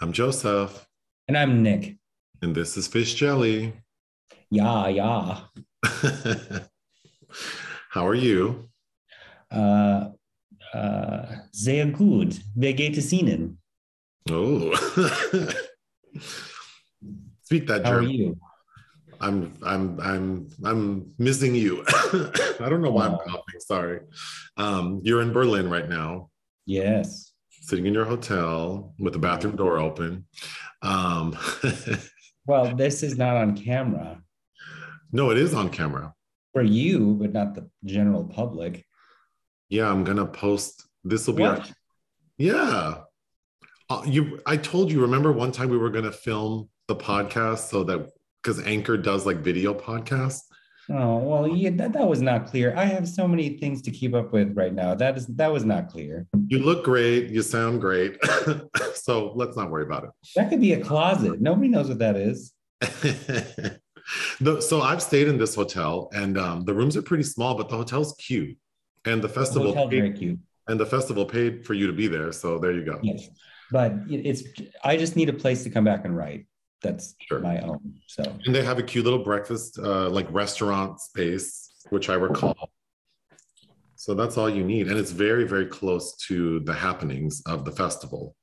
I'm Joseph. And I'm Nick. And this is Fish Jelly. Yeah, yeah. How are you? Uh, uh, sehr gut. Wer geht es Ihnen? Oh. Speak that How German. are you? I'm I'm I'm I'm missing you. I don't know why I'm Oh. coughing. Sorry. Um, you're in Berlin right now, Yes. Sitting in your hotel with the bathroom door open. Um, Well, this is not on camera no, it is on camera. for you, but not the general public. Yeah, I'm gonna post. This will be our Yeah. Uh, you I told you remember one time we were going to film the podcast so that cuz Anchor does like video podcasts. Oh well, yeah, that, that was not clear. I have so many things to keep up with right now. That is that was not clear. You look great, you sound great. so let's not worry about it. That could be a closet. Nobody knows what that is. The- so I've stayed in this hotel and um, the rooms are pretty small but the hotel's cute. And the The festival very paid, cute. and the festival paid for you to be there, so there you go. Yes, but it's. I just need a place to come back and write. That's Sure. my own. So And they have a cute little breakfast, uh, like restaurant space, which I recall. So that's all you need. And it's very, very close to the happenings of the festival.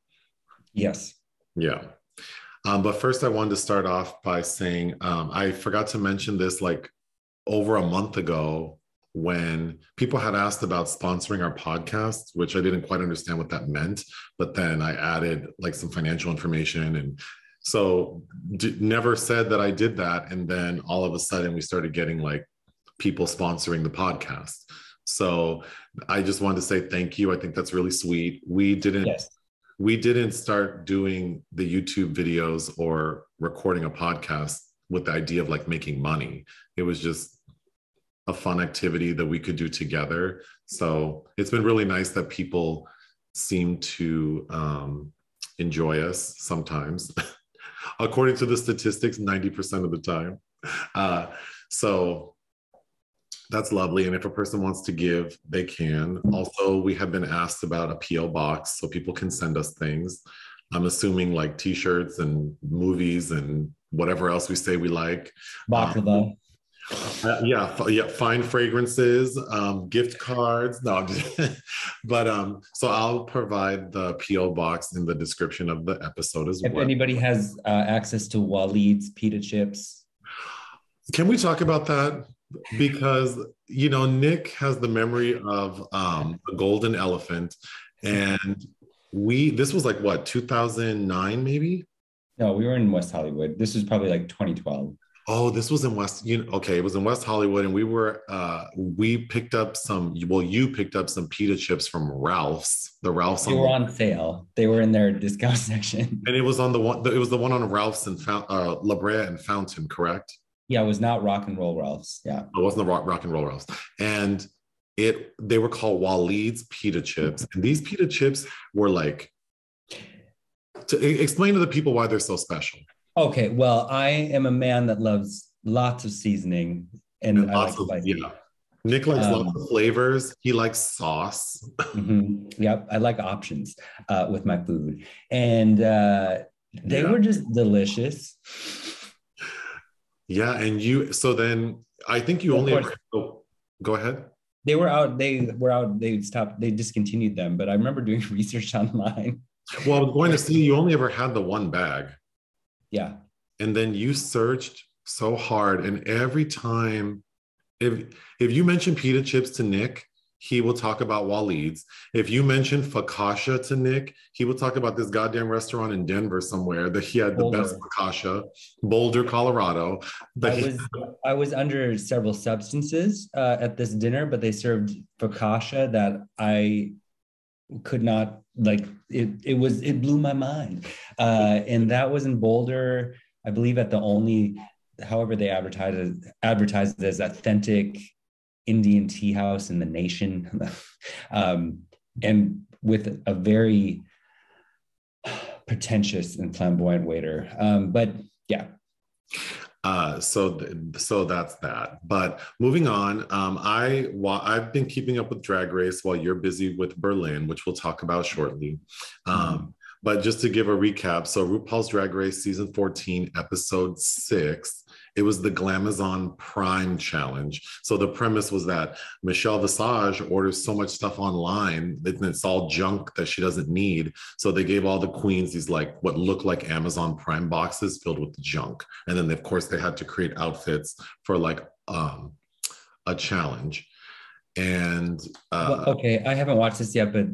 yes. Yeah. Um, but first, I wanted to start off by saying um, I forgot to mention this like over a month ago when people had asked about sponsoring our podcast, which I didn't quite understand what that meant. But then I added like some financial information and so d- never said that I did that. And then all of a sudden we started getting like people sponsoring the podcast. So I just wanted to say thank you. I think that's really sweet. We didn't Yes. we didn't start doing the YouTube videos or recording a podcast with the idea of like making money. It was just a fun activity that we could do together. So it's been really nice that people seem to um, enjoy us sometimes. According to the statistics, 90% of the time. Uh, so that's lovely. And if a person wants to give, they can. Also, we have been asked about a PO box so people can send us things. I'm assuming like t shirts and movies and whatever else we say we like. Baklava. Uh, yeah, yeah, fine fragrances, um, gift cards. No, but um, so I'll provide the PO box in the description of the episode as if well. If anybody has uh, access to Waleed's pita chips, Can we talk about that? Because you know, Nick has the memory of um, the golden elephant, and we this was like what 2009 maybe. no, we were in West Hollywood. This was probably like 2012. Oh, this was in West. You know, okay, it was in West Hollywood, and we were uh we picked up some. Well, you picked up some pita chips from Ralph's. The Ralph's, They on were on sale. They were in their discount section. and it was on the one. It was the one on Ralph's and Fount, uh, La Brea and Fountain, correct? Yeah, it was not rock and roll Ralph's. Yeah. It wasn't the rock, rock and roll Ralph's, and it they were called Waleed's pita chips, and these pita chips were like. To explain to the people why they're so special. Okay. Well, I am a man that loves lots of seasoning and, And lots like of yeah. Nick likes Um, lots of flavors. He likes sauce. Mhm. Yep. I like options uh, with my food. And uh, they Yeah. were just delicious. Yeah, and you. So then, I think you Of only. Ever, oh, go ahead. They were out, they were out, they stopped, they discontinued them. But I remember doing research online. Well, I was going to see you only ever had the one bag, Yeah. and then you searched so hard, and every time, if if you mention pita chips to Nick, he will talk about Waleed's. If you mention focaccia to Nick, he will talk about this goddamn restaurant in Denver somewhere that he had the best Boulder. focaccia, Boulder, Colorado. I was I was under several substances uh, at this dinner, but they served focaccia that I could not like. It it was it blew my mind, uh, and that was in Boulder, I believe, at the only, however they advertised advertised as authentic Indian tea house in the nation, um, and with a very pretentious and flamboyant waiter. Um, but yeah, Uh, so, th- so that's that. But moving on, um, I while I've been keeping up with Drag Race while you're busy with Berlin, which we'll talk about shortly. Um, but just to give a recap, so RuPaul's Drag Race season 14, episode six, it was the Glamazon Prime Challenge. So the premise was that Michelle Visage orders so much stuff online and it's all junk that she doesn't need. So they gave all the queens these like what looked like Amazon Prime boxes filled with junk. And then of course they had to create outfits for like um, a challenge. And uh, well, okay, I haven't watched this yet, but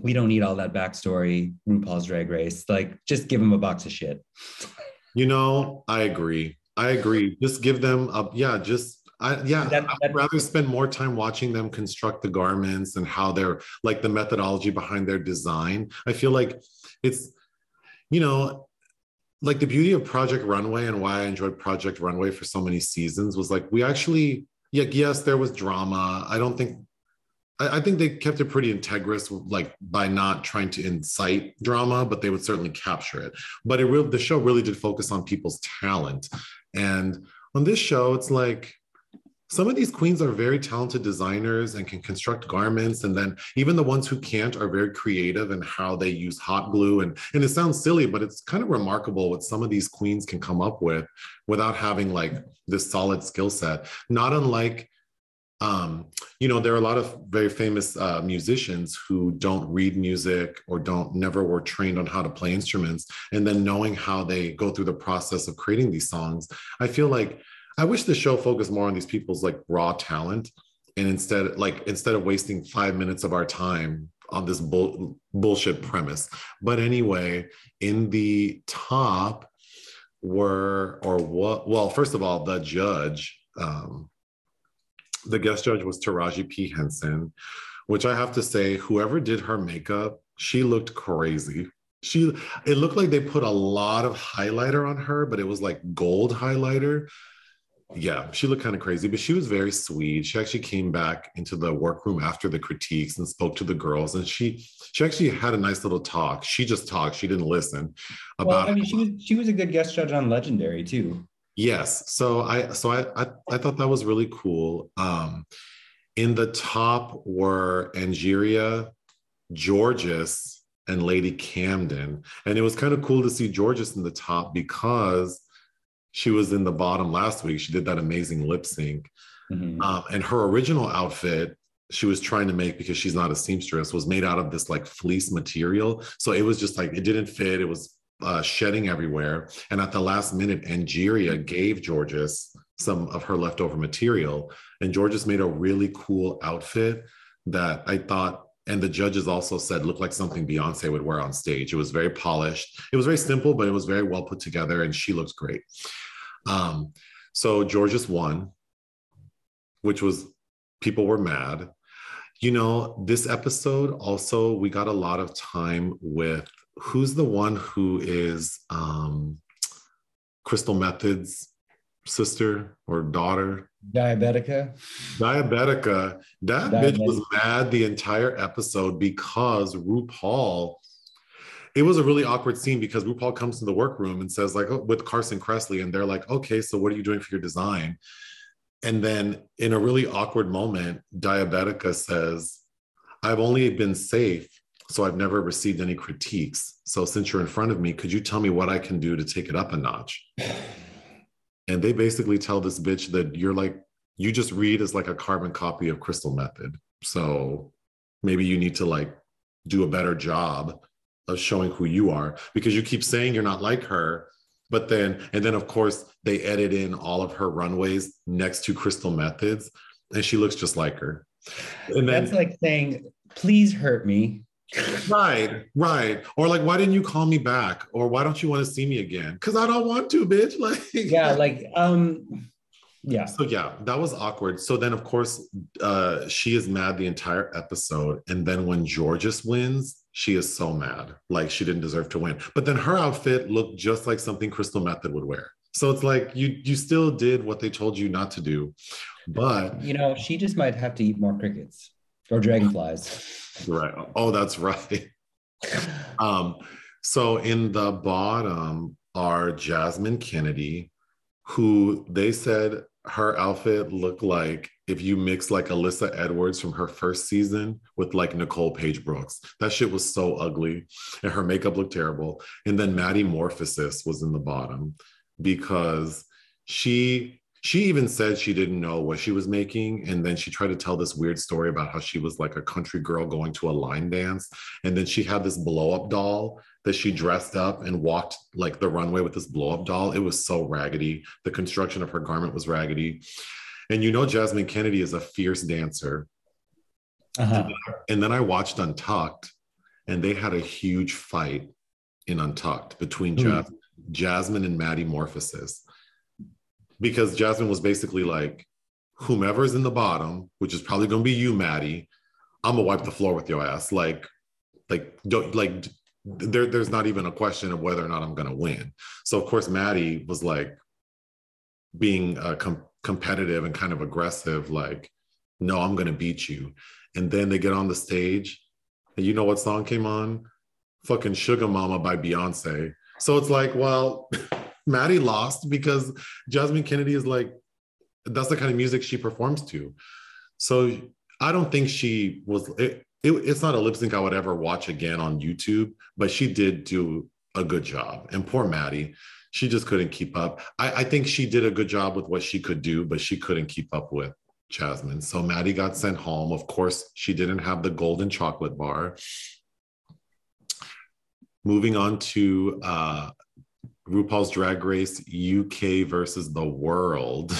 we don't need all that backstory RuPaul's drag race. Like just give them a box of shit. You know, I agree. I agree. Just give them a yeah, just I, yeah, that, that, I'd rather spend more time watching them construct the garments and how they're like the methodology behind their design. I feel like it's, you know, like the beauty of Project Runway and why I enjoyed Project Runway for so many seasons was like we actually, yeah, yes, there was drama. I don't think I, I think they kept it pretty integrous, like by not trying to incite drama, but they would certainly capture it. But it really, the show really did focus on people's talent. And on this show, it's like some of these queens are very talented designers and can construct garments. And then even the ones who can't are very creative in how they use hot glue. And and it sounds silly but it's kind of remarkable what some of these queens can come up with without having like this solid skill set. Not unlike um, you know, there are a lot of very famous uh, musicians who don't read music or don't never were trained on how to play instruments, and then knowing how they go through the process of creating these songs. I feel like I wish the show focused more on these people's like raw talent, and instead, like instead of wasting five minutes of our time on this bull- bullshit premise. But anyway, in the top were or what? Well, first of all, the judge. Um, the guest judge was Taraji P. Henson, which I have to say, whoever did her makeup, she looked crazy. She it looked like they put a lot of highlighter on her, but it was like gold highlighter. Yeah, she looked kind of crazy, but she was very sweet. She actually came back into the workroom after the critiques and spoke to the girls, and she she actually had a nice little talk. She just talked; she didn't listen. About well, I mean, she was she was a good guest judge on Legendary too. Yes. So I so I I, I thought that was really cool. Um, in the top were Angeria, Jorgeous, and Lady Camden. And it was kind of cool to see Jorgeous in the top because she was in the bottom last week. She did that amazing lip sync. Mm-hmm. Um, and her original outfit she was trying to make because she's not a seamstress was made out of this like fleece material. So it was just like it didn't fit. It was uh, shedding everywhere. And at the last minute, Angeria gave Jorgeous some of her leftover material. And Jorgeous made a really cool outfit that I thought, and the judges also said looked like something Beyonce would wear on stage. It was very polished. It was very simple, but it was very well put together, and she looks great. Um, so Jorgeous won, which was people were mad. You know, this episode also, we got a lot of time with who's the one who is um, Crystal Methyd's sister or daughter? Daya Betty. Diabetica. That bitch was mad the entire episode because RuPaul. It was a really awkward scene because RuPaul comes to the workroom and says, like, oh, with Carson Kressley, and they're like, okay, so what are you doing for your design? And then in a really awkward moment, Daya Betty says, I've only been safe so I've never received any critiques. So since you're in front of me, could you tell me what I can do to take it up a notch? And they basically tell this bitch that you're like, you just read as like a carbon copy of Crystal Methyd. So maybe you need to like do a better job of showing who you are because you keep saying you're not like her. But then, and then of course, they edit in all of her runways next to Crystal Methyds, and she looks just like her. And then, That's like saying, please hurt me right, right. Or like, why didn't you call me back? Or why don't you want to see me again? Because I don't want to, bitch. Like, yeah, like, um, yeah. So yeah, that was awkward. So then, of course, uh, she is mad the entire episode, and then when Jorgeous wins, she is so mad, like she didn't deserve to win. But then her outfit looked just like something Crystal Methyd would wear. So it's like you you still did what they told you not to do, but you know she just might have to eat more crickets or dragonflies. Right. Oh, that's right. um, so in the bottom are Jasmine Kennedy, who they said her outfit looked like if you mix like Alyssa Edwards from her first season with like Nicole Paige Brooks. That shit was so ugly and her makeup looked terrible. And then Maddy Morphosis was in the bottom because she she even said she didn't know what she was making and then she tried to tell this weird story about how she was like a country girl going to a line dance and then she had this blow up doll that she dressed up and walked like the runway with this blow up doll. It was so raggedy. The construction of her garment was raggedy. And you know jasmine kennedy is a fierce dancer. Uh-huh. and then i watched untucked and they had a huge fight in untucked between Jas- jasmine and maddy morphosis because Jasmine was basically like, whomever's in the bottom, which is probably going to be you, Maddy, I'm gonna wipe the floor with your ass. Like, like don't like there, there's not even a question of whether or not I'm gonna win. So of course, Maddy was like being uh, com- competitive and kind of aggressive, like, no, I'm gonna beat you. And then they get on the stage, and you know what song came on? Fucking Sugar Mama by Beyonce. So it's like, well, Maddy lost because Jasmine Kennedy is like, that's the kind of music she performs to. So I don't think she was, it, it, it's not a lip sync I would ever watch again on YouTube, but she did do a good job. And poor Maddy, she just couldn't keep up. I, I think she did a good job with what she could do, but she couldn't keep up with Jasmine. So Maddy got sent home. Of course, she didn't have the golden chocolate bar. Moving on to uh, RuPaul's Drag Race UK versus the world.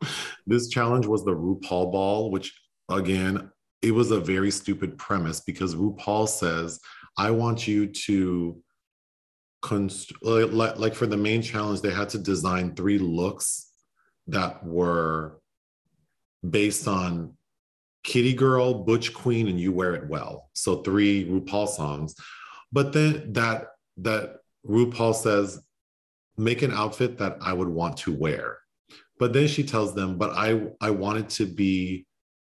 this challenge was the RuPaul ball, which again, it was a very stupid premise because RuPaul says, I want you to const- like, like for the main challenge, they had to design three looks that were based on Kitty Girl, Butch Queen, and You Wear It Well. So three RuPaul songs. But then that that RuPaul says make an outfit that I would want to wear. But then she tells them, but I I want it to be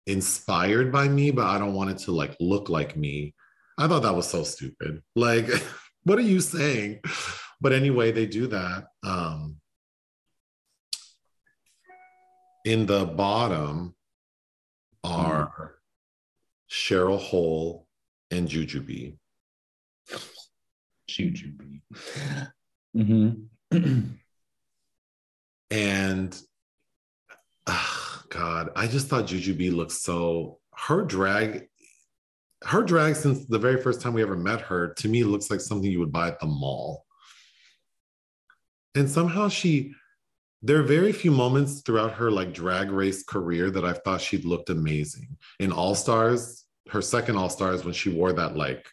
inspired by me, but I don't want it to like look like me. I thought that was so stupid. Like, what are you saying? But anyway, they do that. Um, in the bottom are Cheryl Hole and Jujubee. Jujubee. Mm-hmm. and oh, God, I just thought Jujubee looked so her drag, her drag since the very first time we ever met her, to me looks like something you would buy at the mall. And somehow she there are very few moments throughout her like drag race career that I've thought she'd looked amazing. In All Stars, her second All Stars, when she wore that like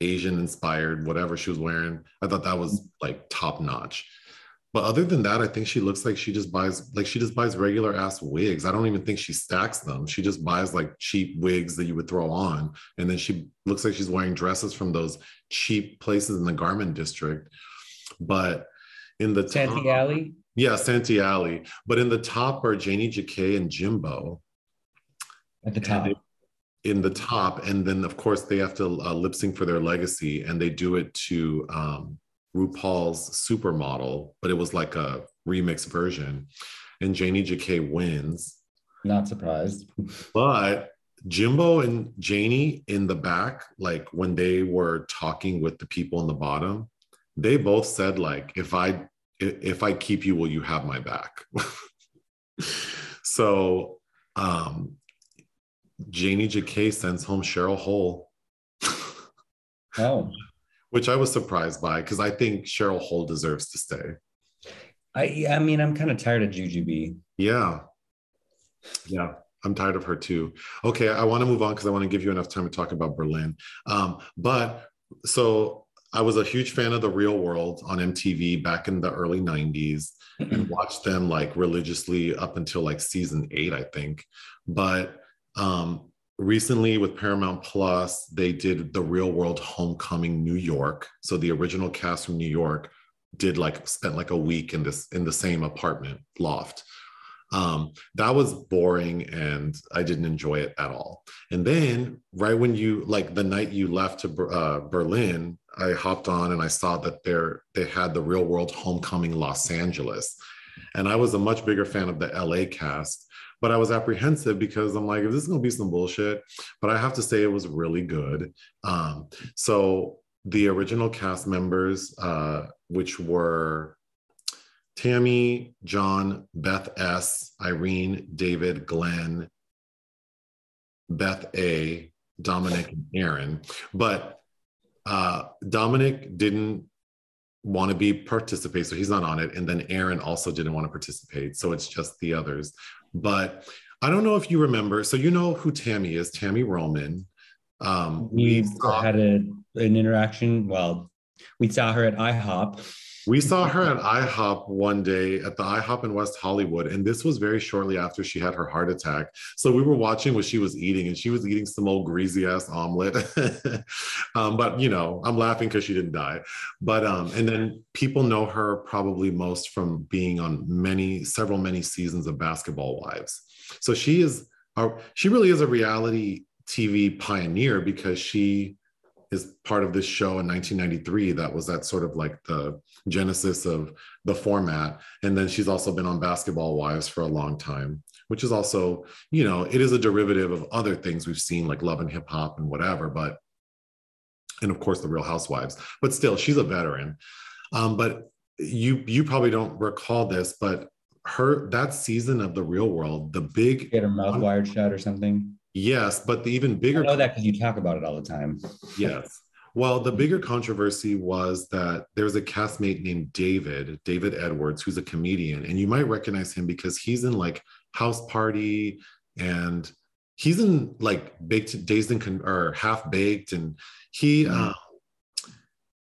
Asian inspired, whatever she was wearing. I thought that was mm-hmm. like top notch. But other than that, I think she looks like she just buys like she just buys regular ass wigs. I don't even think she stacks them. She just buys like cheap wigs that you would throw on. And then she looks like she's wearing dresses from those cheap places in the garment district. But in the Santee top, Alley? Yeah, Santee Alley. But in the top are Janey Jacké and Jimbo. At the top in the top and then of course they have to uh, lip sync for their legacy and they do it to um, rupaul's supermodel but it was like a remix version and Janey jacké wins. Not surprised. But jimbo and Janie in the back like when they were talking with the people in the bottom they both said like if i if i keep you will you have my back? So um Janey Jacké sends home Cheryl Hole. oh. Which I was surprised by because I think Cheryl Hole deserves to stay. I I mean, I'm kind of tired of Jujubee. Yeah. Yeah. I'm tired of her too. Okay, I want to move on because I want to give you enough time to talk about Berlin. Um, but so I was a huge fan of The Real World on MTV back in the early 90s and watched them like religiously up until like season eight, I think. But um, recently with Paramount Plus, they did the Real World Homecoming New York. So the original cast from New York did like spent like a week in this in the same apartment loft. Um, that was boring and I didn't enjoy it at all. And then right when you like the night you left to uh, Berlin, I hopped on and I saw that there they had the Real World Homecoming Los Angeles. And I was a much bigger fan of the LA cast, but I was apprehensive because I'm like, if this is to be some bullshit, but I have to say it was really good. Um, so the original cast members, uh, which were Tammy, John, Beth S, Irene, David, Glenn, Beth A, Dominic, and Aaron. But uh, Dominic didn't want to be participate, so he's not on it. And then Aaron also didn't want to participate, so it's just the others. But I don't know if you remember. So you know who Tammy is? Tammy Roman. Um, we, saw, had a, an interaction. Well, we saw her at IHOP we saw her at IHOP one day at the IHOP in West Hollywood, and this was very shortly after she had her heart attack. So we were watching what she was eating, and she was eating some old greasy ass omelet. um, but you know, I'm laughing because she didn't die. But um, and then people know her probably most from being on many, several, many seasons of Basketball Wives. So she is, a, she really is a reality TV pioneer because she is part of this show in 1993 that was that sort of like the genesis of the format. And then she's also been on basketball wives for a long time which is also you know it is a derivative of other things we've seen like love and hip hop and whatever but and of course the real housewives. But still she's a veteran. Um, but you you probably don't recall this but her that season of the real world the big get her mouth wired shut or something Yes, but the even bigger. I know that because you talk about it all the time. yes. Well, the bigger controversy was that there's a castmate named David, David Edwards, who's a comedian, and you might recognize him because he's in like House Party and he's in like baked dazed and con- or half baked and he mm-hmm. uh,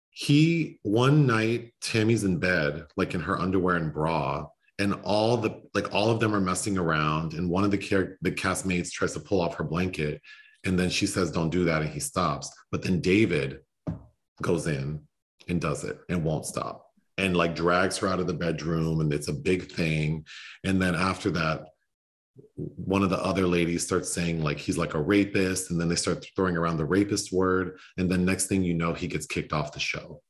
he one night tammy's in bed like in her underwear and bra and all the like all of them are messing around and one of the care the castmates tries to pull off her blanket and then she says don't do that and he stops. But then david goes in and does it and won't stop and like drags her out of the bedroom and it's a big thing. And then after that one of the other ladies starts saying like he's like a rapist and then they start throwing around the rapist word and then next thing you know he gets kicked off the show.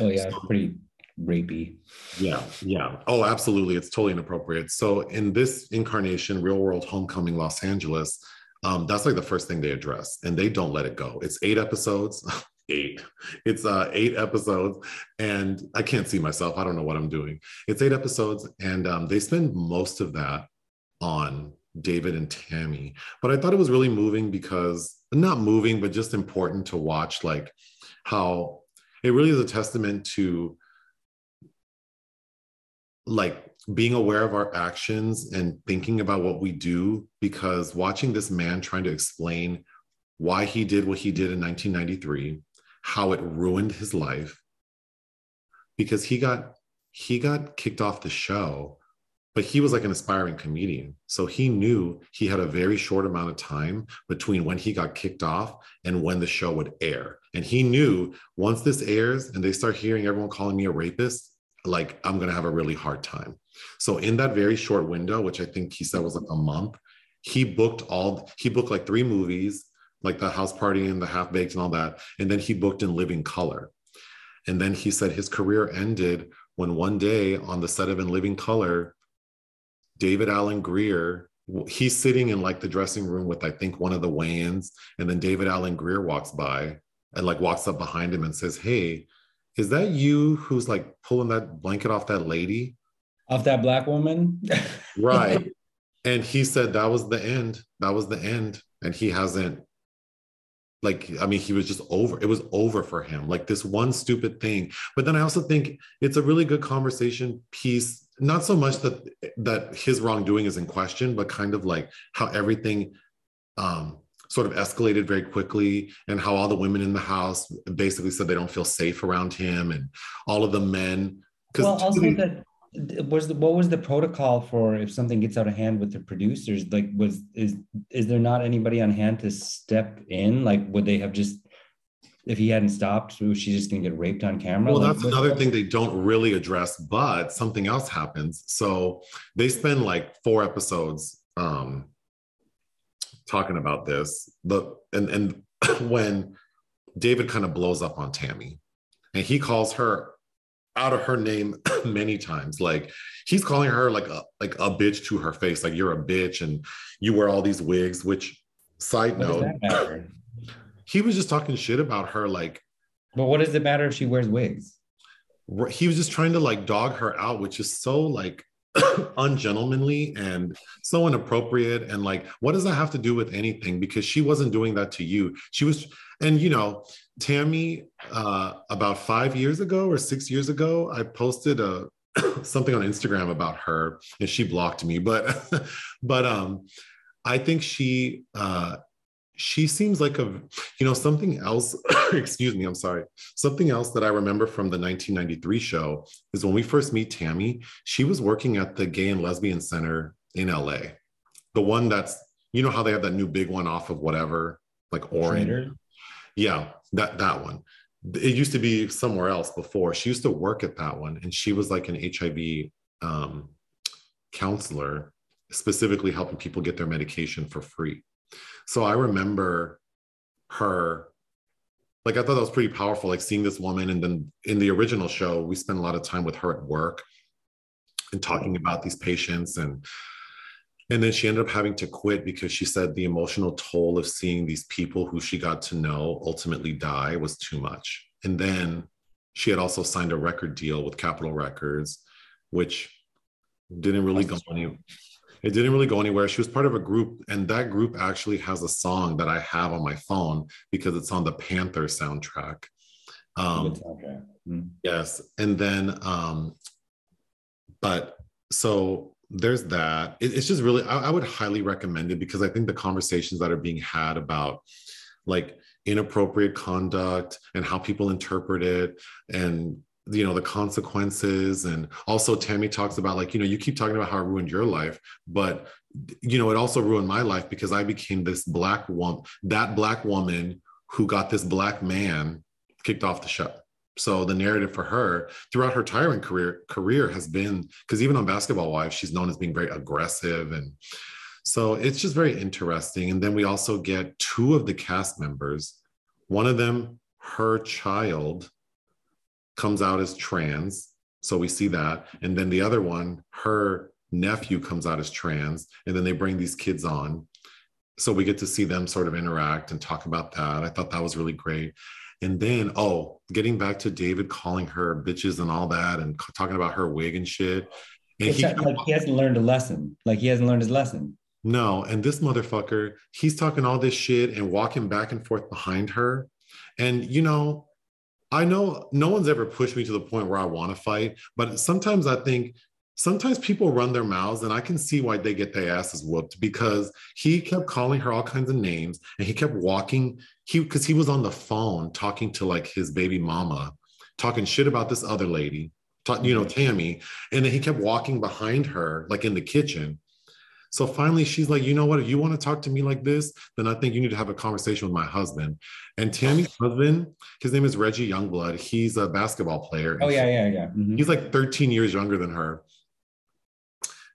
Oh yeah so, pretty rapey. Yeah, yeah. Oh, absolutely. It's totally inappropriate. So in this incarnation, Real World Homecoming Los Angeles, um, that's like the first thing they address, and they don't let it go. It's eight episodes. eight. It's uh eight episodes, and I can't see myself. I don't know what I'm doing. It's eight episodes, and um, they spend most of that on David and Tammy. But I thought it was really moving because not moving, but just important to watch, like how it really is a testament to like being aware of our actions and thinking about what we do because watching this man trying to explain why he did what he did in 1993 how it ruined his life because he got he got kicked off the show but he was like an aspiring comedian. So he knew he had a very short amount of time between when he got kicked off and when the show would air. And he knew once this airs and they start hearing everyone calling me a rapist like I'm going to have a really hard time. So in that very short window, which I think he said was like a month, he booked all he booked like three movies, like the house party and the half baked and all that, and then he booked in living color. And then he said his career ended when one day on the set of In Living Color, David Alan Grier, he's sitting in like the dressing room with I think one of the Wayans, and then David Alan Grier walks by and like walks up behind him and says, "Hey, is that you who's like pulling that blanket off that lady? Off that black woman? right. And he said that was the end. That was the end. And he hasn't, like, I mean, he was just over. It was over for him. Like this one stupid thing. But then I also think it's a really good conversation piece. Not so much that that his wrongdoing is in question, but kind of like how everything um sort of escalated very quickly and how all the women in the house basically said they don't feel safe around him and all of the men. Well also that was the, what was the protocol for if something gets out of hand with the producers? Like was is is there not anybody on hand to step in? Like would they have just if he hadn't stopped was she just going to get raped on camera? Well like, that's another thing they don't really address but something else happens. So they spend like four episodes um talking about this, the and and when David kind of blows up on Tammy, and he calls her out of her name many times. Like he's calling her like a like a bitch to her face, like you're a bitch and you wear all these wigs. Which side What note, does that matter? he was just talking shit about her, like But what does it matter if she wears wigs? he was just trying to like dog her out, which is so like ungentlemanly and so inappropriate. And like, what does that have to do with anything? Because she wasn't doing that to you. She was, and you know, Tammy, uh, about five years ago or six years ago, I posted a something on Instagram about her and she blocked me. But but um I think she uh she seems like a you know something else excuse me i'm sorry. Something else that i remember from the 1993 show is when we first meet tammy she was working at the gay and lesbian center in la the one that's you know how they have that new big one off of whatever like orange Trader? yeah that that one. It used to be somewhere else before. She used to work at that one and she was like an hiv um, counselor specifically helping people get their medication for free so I remember her, like, I thought that was pretty powerful, like seeing this woman. And then in the original show, we spent a lot of time with her at work and talking about these patients. And and then she ended up having to quit because she said the emotional toll of seeing these people who she got to know ultimately die was too much. And then she had also signed a record deal with Capitol Records, which didn't really go any it didn't really go anywhere. She was part of a group, and that group actually has a song that I have on my phone because it's on the Panther soundtrack. Um, Good soundtrack. Mm. yes, and then, um, but so there's that. It- it's just really, I, I would highly recommend it because I think the conversations that are being had about like inappropriate conduct and how people interpret it and you know the consequences and also tammy talks about like you know you keep talking about how it ruined your life but you know it also ruined my life because i became this black woman that black woman who got this black man kicked off the show. So the narrative for her throughout her tiring career career has been because even on basketball wives she's known as being very aggressive and so it's just very interesting. And then we also get two of the cast members one of them her child comes out as trans. So we see that. And then the other one, her nephew comes out as trans. And then they bring these kids on. So we get to see them sort of interact and talk about that. I thought that was really great. And then, oh, getting back to David calling her bitches and all that and talking about her wig and shit. And It's he, not like he hasn't learned a lesson. Like he hasn't learned his lesson. no, and this motherfucker, he's talking all this shit and walking back and forth behind her. And, you know, I know no one's ever pushed me to the point where I want to fight, but sometimes I think sometimes people run their mouths and I can see why they get their asses whooped because he kept calling her all kinds of names and he kept walking. He because he was on the phone talking to like his baby mama, talking shit about this other lady, talk, you know, mm-hmm. Tammy. And then he kept walking behind her, like in the kitchen. So finally, she's like, you know what? If you want to talk to me like this, then I think you need to have a conversation with my husband. And Tammy's husband, his name is Reggie Youngblood. He's a basketball player. Oh yeah, yeah, yeah. Mhm. He's like 13 years younger than her.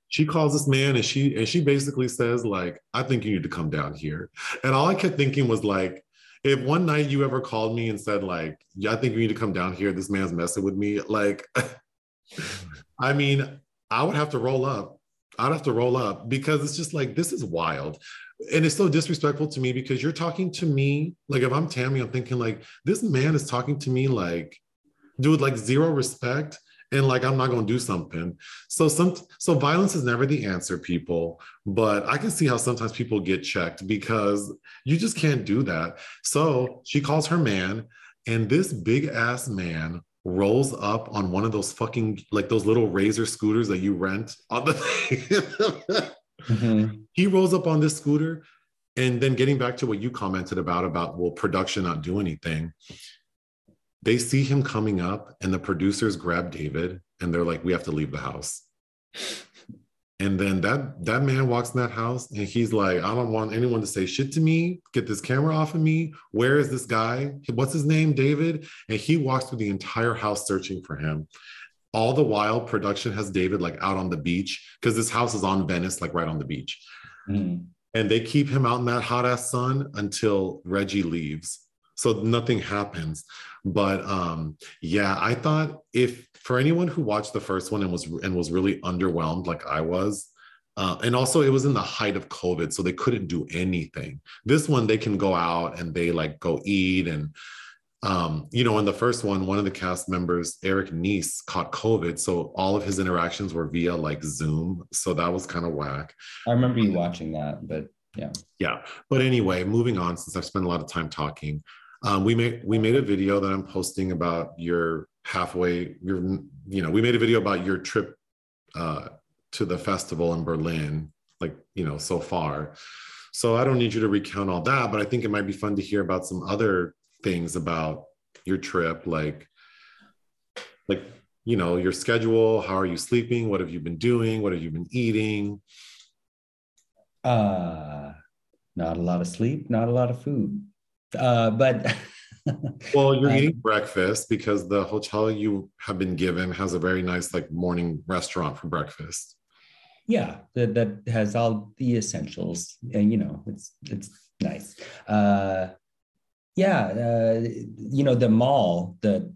She calls this man and she and she basically says, like, I think you need to come down here. And all I kept thinking was like, if one night you ever called me and said, like, yeah, I think you need to come down here, this man's messing with me, like, I mean, I would have to roll up. I'd have to roll up because it's just like this is wild. And it's so disrespectful to me because you're talking to me like if I'm Tammy, I'm thinking like this man is talking to me like, dude, like zero respect and like I'm not gonna do something. So some so violence is never the answer, people. But I can see how sometimes people get checked because you just can't do that. So she calls her man, and this big ass man rolls up on one of those fucking like those little razor scooters that you rent on the thing. Mhm. he rolls up on this scooter and then getting back to what you commented about about will production not do anything they see him coming up and the producers grab david and they're like we have to leave the house and then that that man walks in that house and he's like i don't want anyone to say shit to me get this camera off of me. Where is this guy? What's his name? David. And he walks through the entire house searching for him. All the while production has david like out on the beach because this house is on venice like right on the beach. Mhm. and they keep him out in that hot ass sun until reggie leaves. So nothing happens. But um, yeah, I thought if for anyone who watched the first one and was and was really underwhelmed like I was, uh, and also it was in the height of COVID, so they couldn't do anything. This one they can go out and they like go eat and um, you know, in the first one, one of the cast members, Eric Nies, caught COVID. So all of his interactions were via like Zoom. So that was kind of whack. I remember you watching that, but yeah. Yeah. But anyway, moving on, since I've spent a lot of time talking, um, we made we made a video that I'm posting about your halfway, you're you know, we made a video about your trip uh, to the festival in Berlin, like, you know, so far. So I don't need you to recount all that, but I think it might be fun to hear about some other things about your trip like like you know your schedule how are you sleeping what have you been doing what have you been eating uh not a lot of sleep not a lot of food uh but well you're um, eating breakfast because the hotel you have been given has a very nice like morning restaurant for breakfast yeah that, that has all the essentials and you know it's it's nice uh yeah, uh, you know the mall that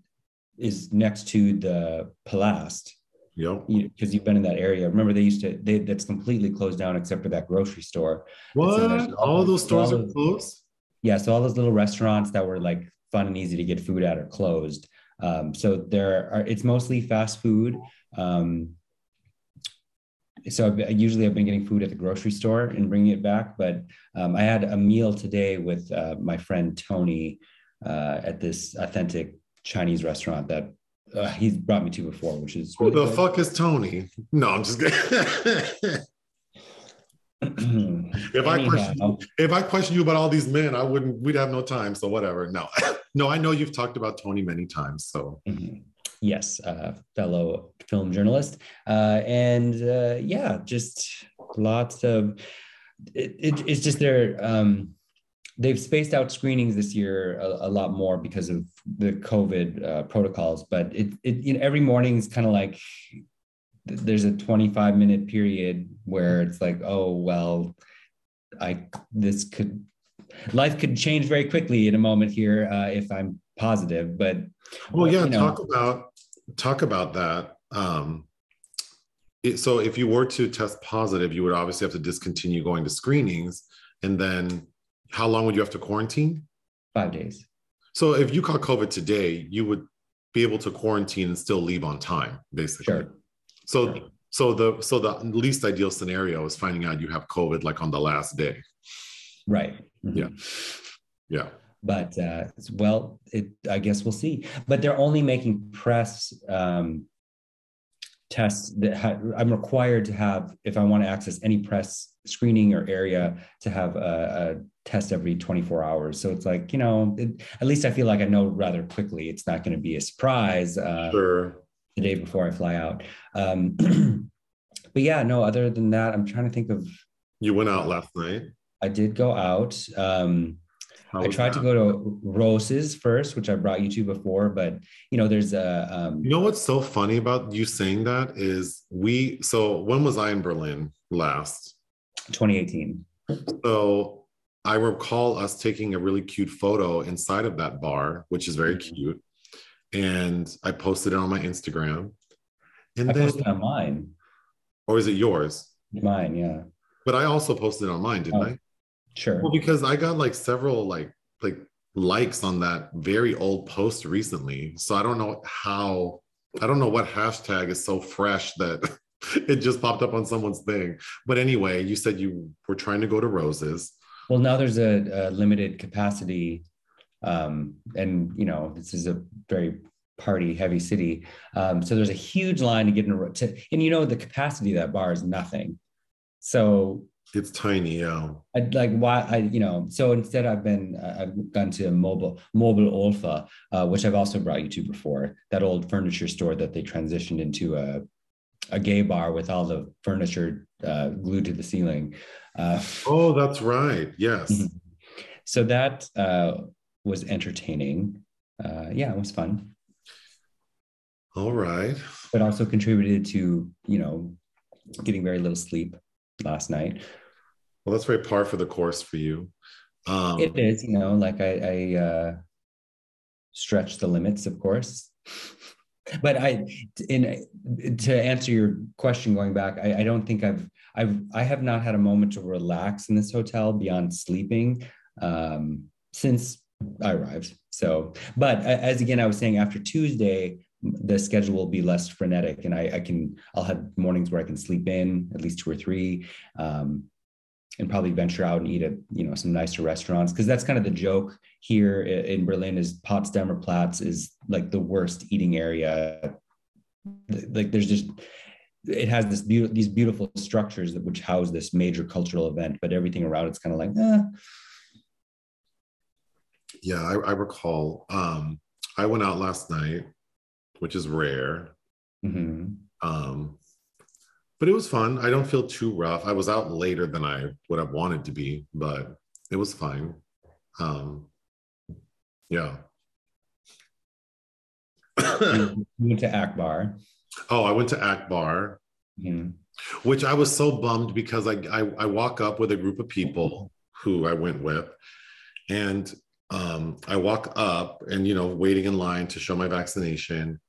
is next to the Palast. Yep. Because you, have been in that area. Remember, they used to. They, that's completely closed down except for that grocery store. What? All, those stores are closed. Yeah. So all those little restaurants that were like fun and easy to get food at are closed. Um, so there are. It's mostly fast food. Um, so I've, usually I've been getting food at the grocery store and bringing it back. But um, I had a meal today with uh, my friend Tony uh, at this authentic Chinese restaurant that uh, he's brought me to before, which is really who the good. fuck is Tony? No, I'm just kidding. if I question if I question you about all these men, I wouldn't. We'd have no time. So whatever. No, no. I know you've talked about Tony many times. So. Mm-hmm yes, uh, fellow film journalist, uh, and uh, yeah, just lots of. It, it, it's just their um, they've spaced out screenings this year a, a lot more because of the COVID uh, protocols. But it, it you know every morning is kind of like there's a 25 minute period where it's like oh well i this could life could change very quickly in a moment here uh, if i'm positive but well yeah you know, talk about talk about that. Um, it, so if you were to test positive, you would obviously have to discontinue going to screenings. And then how long would you have to quarantine? Five days. So if you caught COVID today, you would be able to quarantine and still leave on time, basically. Sure. So sure. So the so the least ideal scenario is finding out you have COVID like on the last day. Right. Mm-hmm. Yeah. Yeah but uh, well, it, I guess we'll see. But they're only making press um, tests that ha- I'm required to have if I want to access any press screening or area to have a, a test every 24 hours. So it's like you know, it, at least I feel like I know rather quickly. It's not going to be a surprise. Uh, sure. The day before I fly out. Um, but yeah, no. Other than that, I'm trying to think of. You went out last night. I did go out. Um, I tried that? to go to Roses first, which I brought you to before, but you know, there's a. Um, you know what's so funny about you saying that is we. So when was I in Berlin last? 2018. So I recall us taking a really cute photo inside of that bar, which is very mm-hmm. cute, and I posted it on my Instagram. And I then, posted on mine. Or is it yours? Mine, yeah. But I also posted it on mine, didn't oh. I? Sure. Well, because I got like several like like likes on that very old post recently. So I don't know how I don't know what hashtag is so fresh that it just popped up on someone's thing. But anyway, you said you were trying to go to Roses. Well, now there's a, a limited capacity, um, and you know this is a very party heavy city. Um, so there's a huge line to get in a to, and you know the capacity of that bar is nothing. So it's tiny, yeah. I like why I you know so instead I've been uh, I've gone to a mobile Möbel Olfe, uh, which I've also brought you to before. That old furniture store that they transitioned into a a gay bar with all the furniture uh, glued to the ceiling. Uh, oh, that's right. Yes. So that uh, was entertaining. Uh, yeah, it was fun. All right. But also contributed to you know getting very little sleep last night. Well, that's very par for the course for you. Um, it is, you know, like I, I uh, stretch the limits, of course. But I, in to answer your question, going back, I, I don't think I've I've I have not had a moment to relax in this hotel beyond sleeping um, since I arrived. So, but as again, I was saying, after Tuesday, the schedule will be less frenetic, and I, I can I'll have mornings where I can sleep in at least two or three. Um, and probably venture out and eat at you know some nicer restaurants because that's kind of the joke here in Berlin is Potsdamer Platz is like the worst eating area. Like there's just it has this be- these beautiful structures that which house this major cultural event, but everything around it's kind of like eh. Yeah, I, I recall. Um, I went out last night, which is rare. Mm-hmm. Um, but it was fun. I don't feel too rough. I was out later than I would have wanted to be, but it was fine. Um, yeah. you went to Akbar. Oh, I went to Akbar, mm-hmm. which I was so bummed because I, I, I walk up with a group of people who I went with, and um, I walk up and you know waiting in line to show my vaccination,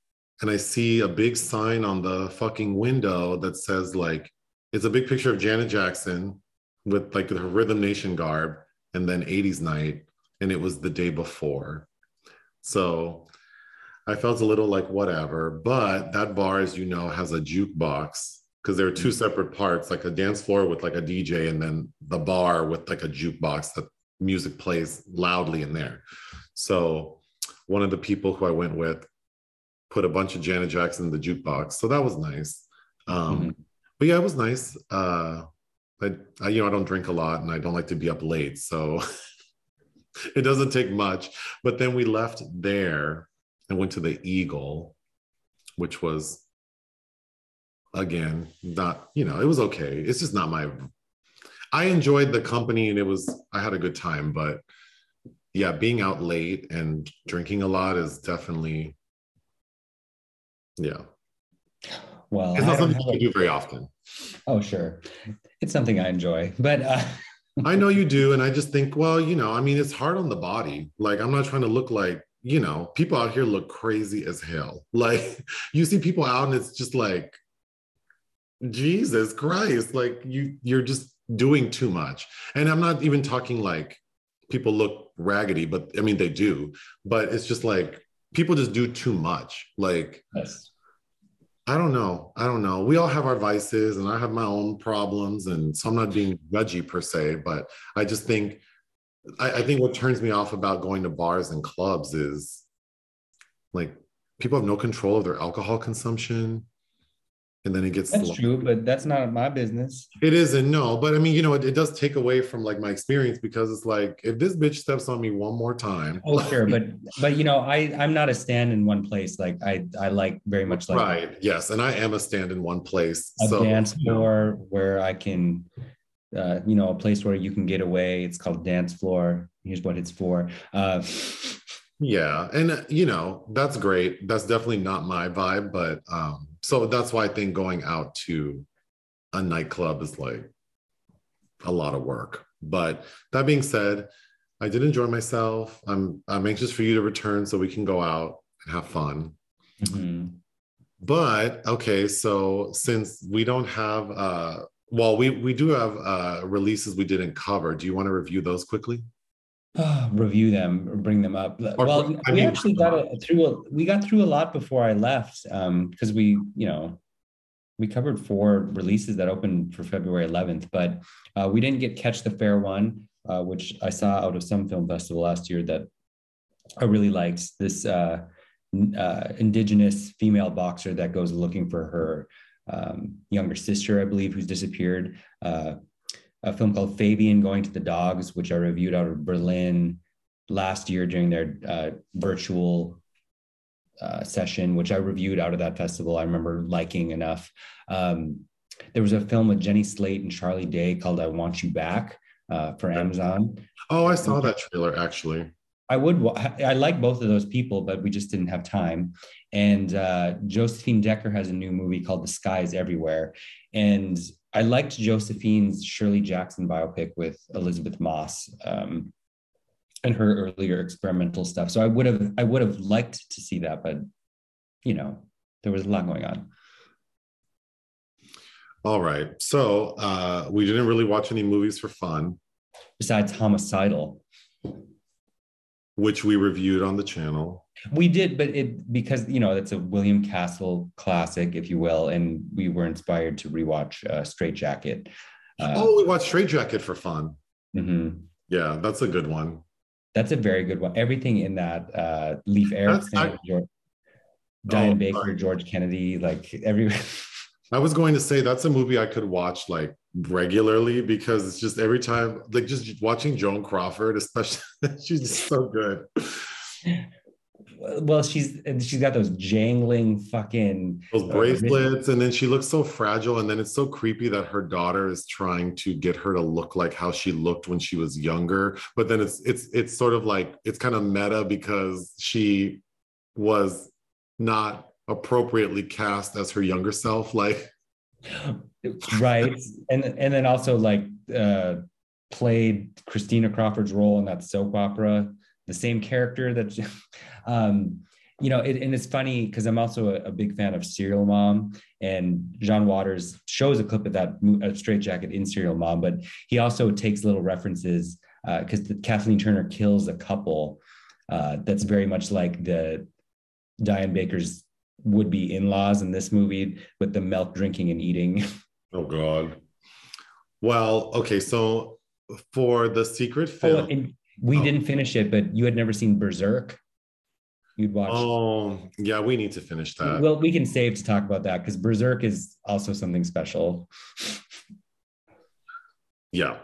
and I see a big sign on the fucking window that says like it's a big picture of Janet Jackson with like her Rhythm Nation garb and then 80s night. And it was the day before. So I felt a little like whatever, but that bar as you know has a jukebox because there are two separate parts like a dance floor with like a DJ and then the bar with like a jukebox that music plays loudly in there. So one of the people who I went with put a bunch of Janet Jackson in the jukebox. So that was nice. Um, mm-hmm. But yeah, it was nice. Uh, I, I, you know, I don't drink a lot and I don't like to be up late. So it doesn't take much. But then we left there and went to the Eagle, which was, again, not, you know, it was okay. It's just not my, I enjoyed the company and it was, I had a good time. But yeah, being out late and drinking a lot is definitely yeah. Well, it's not something you do very often. Oh, sure. It's something I enjoy, but uh... I know you do. And I just think, well, you know, I mean, it's hard on the body. Like, I'm not trying to look like, you know, people out here look crazy as hell. Like, you see people out and it's just like, Jesus Christ, like you, you're just doing too much. And I'm not even talking like people look raggedy, but I mean, they do, but it's just like people just do too much. Like, yes. I don't know. I don't know. We all have our vices, and I have my own problems, and so I'm not being judgy per se, but I just think, I, I think what turns me off about going to bars and clubs is like people have no control of their alcohol consumption and then it gets that's true but that's not my business. It isn't no but i mean you know it, it, does take away from like my experience because it's like if this bitch steps on me one more time oh sure but but you know i i'm not a stand in one place like i i like very much like right yes and i am a stand in one place a so, dance floor where i can uh, you know a place where you can get away it's called dance floor here's what it's for uh, yeah and you know that's great that's definitely not my vibe but um so that's why I think going out to a nightclub is like a lot of work. But that being said, I did enjoy myself. I'm I'm anxious for you to return so we can go out and have fun. Mm-hmm. But okay, so since we don't have uh well, we we do have uh releases we didn't cover. Do you want to review those quickly? Uh, review them or bring them up. Or, well, I we mean, actually got a, through a, we got through a lot before I left because um, we, you know, we covered four releases that opened for February 11th, but uh, we didn't get Catch the Fair one, uh, which I saw out of some film festival last year that I really liked. This uh, uh, indigenous female boxer that goes looking for her um, younger sister, I believe, who's disappeared. A film called Fabian Going to the Dogs, which I reviewed out of Berlin last year during their uh, virtual uh, session, which I reviewed out of that festival. I remember liking enough. Um, there was a film with Jenny Slate and Charlie Day called "I Want You Back" uh, for Amazon. Oh, I saw that trailer actually. I would. I like both of those people, but we just didn't have time. And uh, Josephine Decker has a new movie called "The Sky Is Everywhere," and I liked Josephine's Shirley Jackson biopic with Elisabeth Moss. Um, and her earlier experimental stuff. So I would have I would have liked to see that, but you know, there was a lot going on. All right. So uh, we didn't really watch any movies for fun. Besides homicidal. Which we reviewed on the channel. We did, but it because you know it's a William Castle classic, if you will, and we were inspired to rewatch uh, Strait-Jacket. Uh, oh, we watched Strait-Jacket for fun. Mm-hmm. Yeah, that's a good one. That's a very good one. Everything in that uh, Leif Erickson, George, Diane oh, Baker, sorry. George Kennedy, like every. I was going to say that's a movie I could watch like regularly because it's just every time, like just watching Joan Crawford, especially, she's just so good. Well, she's she's got those jangling fucking those uh, bracelets, uh, and then she looks so fragile, and then it's so creepy that her daughter is trying to get her to look like how she looked when she was younger. But then it's it's it's sort of like it's kind of meta because she was not appropriately cast as her younger self like right. And and then also like uh played christina crawford's role in that soap opera the same character that um you know it, and it's funny because i'm also a, a, big fan of serial mom and john waters shows a clip of that uh, Strait-Jacket in serial mom but he also takes little references because uh, kathleen turner kills a couple uh, that's very much like the diane baker's would be in-laws in this movie with the milk drinking and eating. Oh God. Well, okay, so for the secret oh, film, oh, we oh. didn't finish it, but you had never seen Berserk. You'd watch. Oh, um, yeah, we need to finish that. Well, we can save to talk about that because Berserk is also something special. yeah,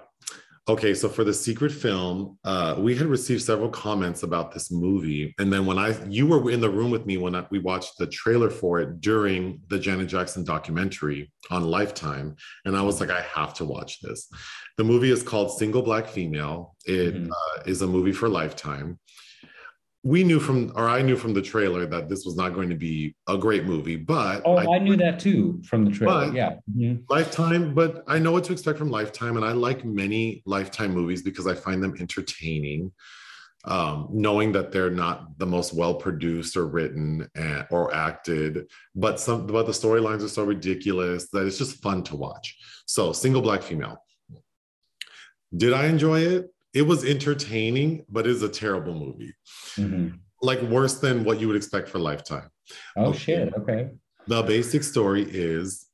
Okay, so for the secret film, uh, we had received several comments about this movie, and then when I you were in the room with me when I, we watched the trailer for it during the Janet Jackson documentary on Lifetime, and I was like, I have to watch this. The movie is called Single Black Female. It mm-hmm. uh, is a movie for Lifetime we knew from or I knew from the trailer that this was not going to be a great movie, but oh, I, I knew that too from the trailer. yeah, mm-hmm. Lifetime, but I know what to expect from Lifetime, and I like many Lifetime movies because I find them entertaining. Um, knowing that they're not the most well produced or written and, or acted, but some but the storylines are so ridiculous that it's just fun to watch. So, single black female. Did I enjoy it? It was entertaining, but it's a terrible movie. Mm-hmm. Like worse than what you would expect for Lifetime. Oh okay. shit! Okay. The basic story is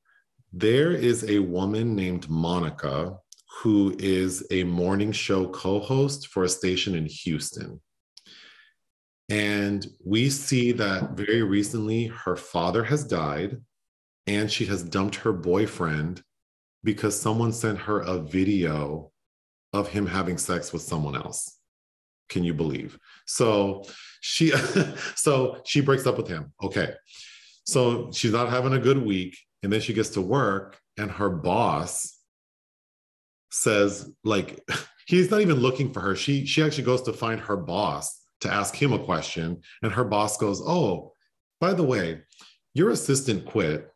there is a woman named Monica who is a morning show co-host for a station in Houston. And we see that very recently her father has died and she has dumped her boyfriend because someone sent her a video of him having sex with someone else. Can you believe? So she so she breaks up with him. Okay. So she's not having a good week and then she gets to work and her boss says like he's not even looking for her. She she actually goes to find her boss to ask him a question and her boss goes, "Oh, by the way, your assistant quit,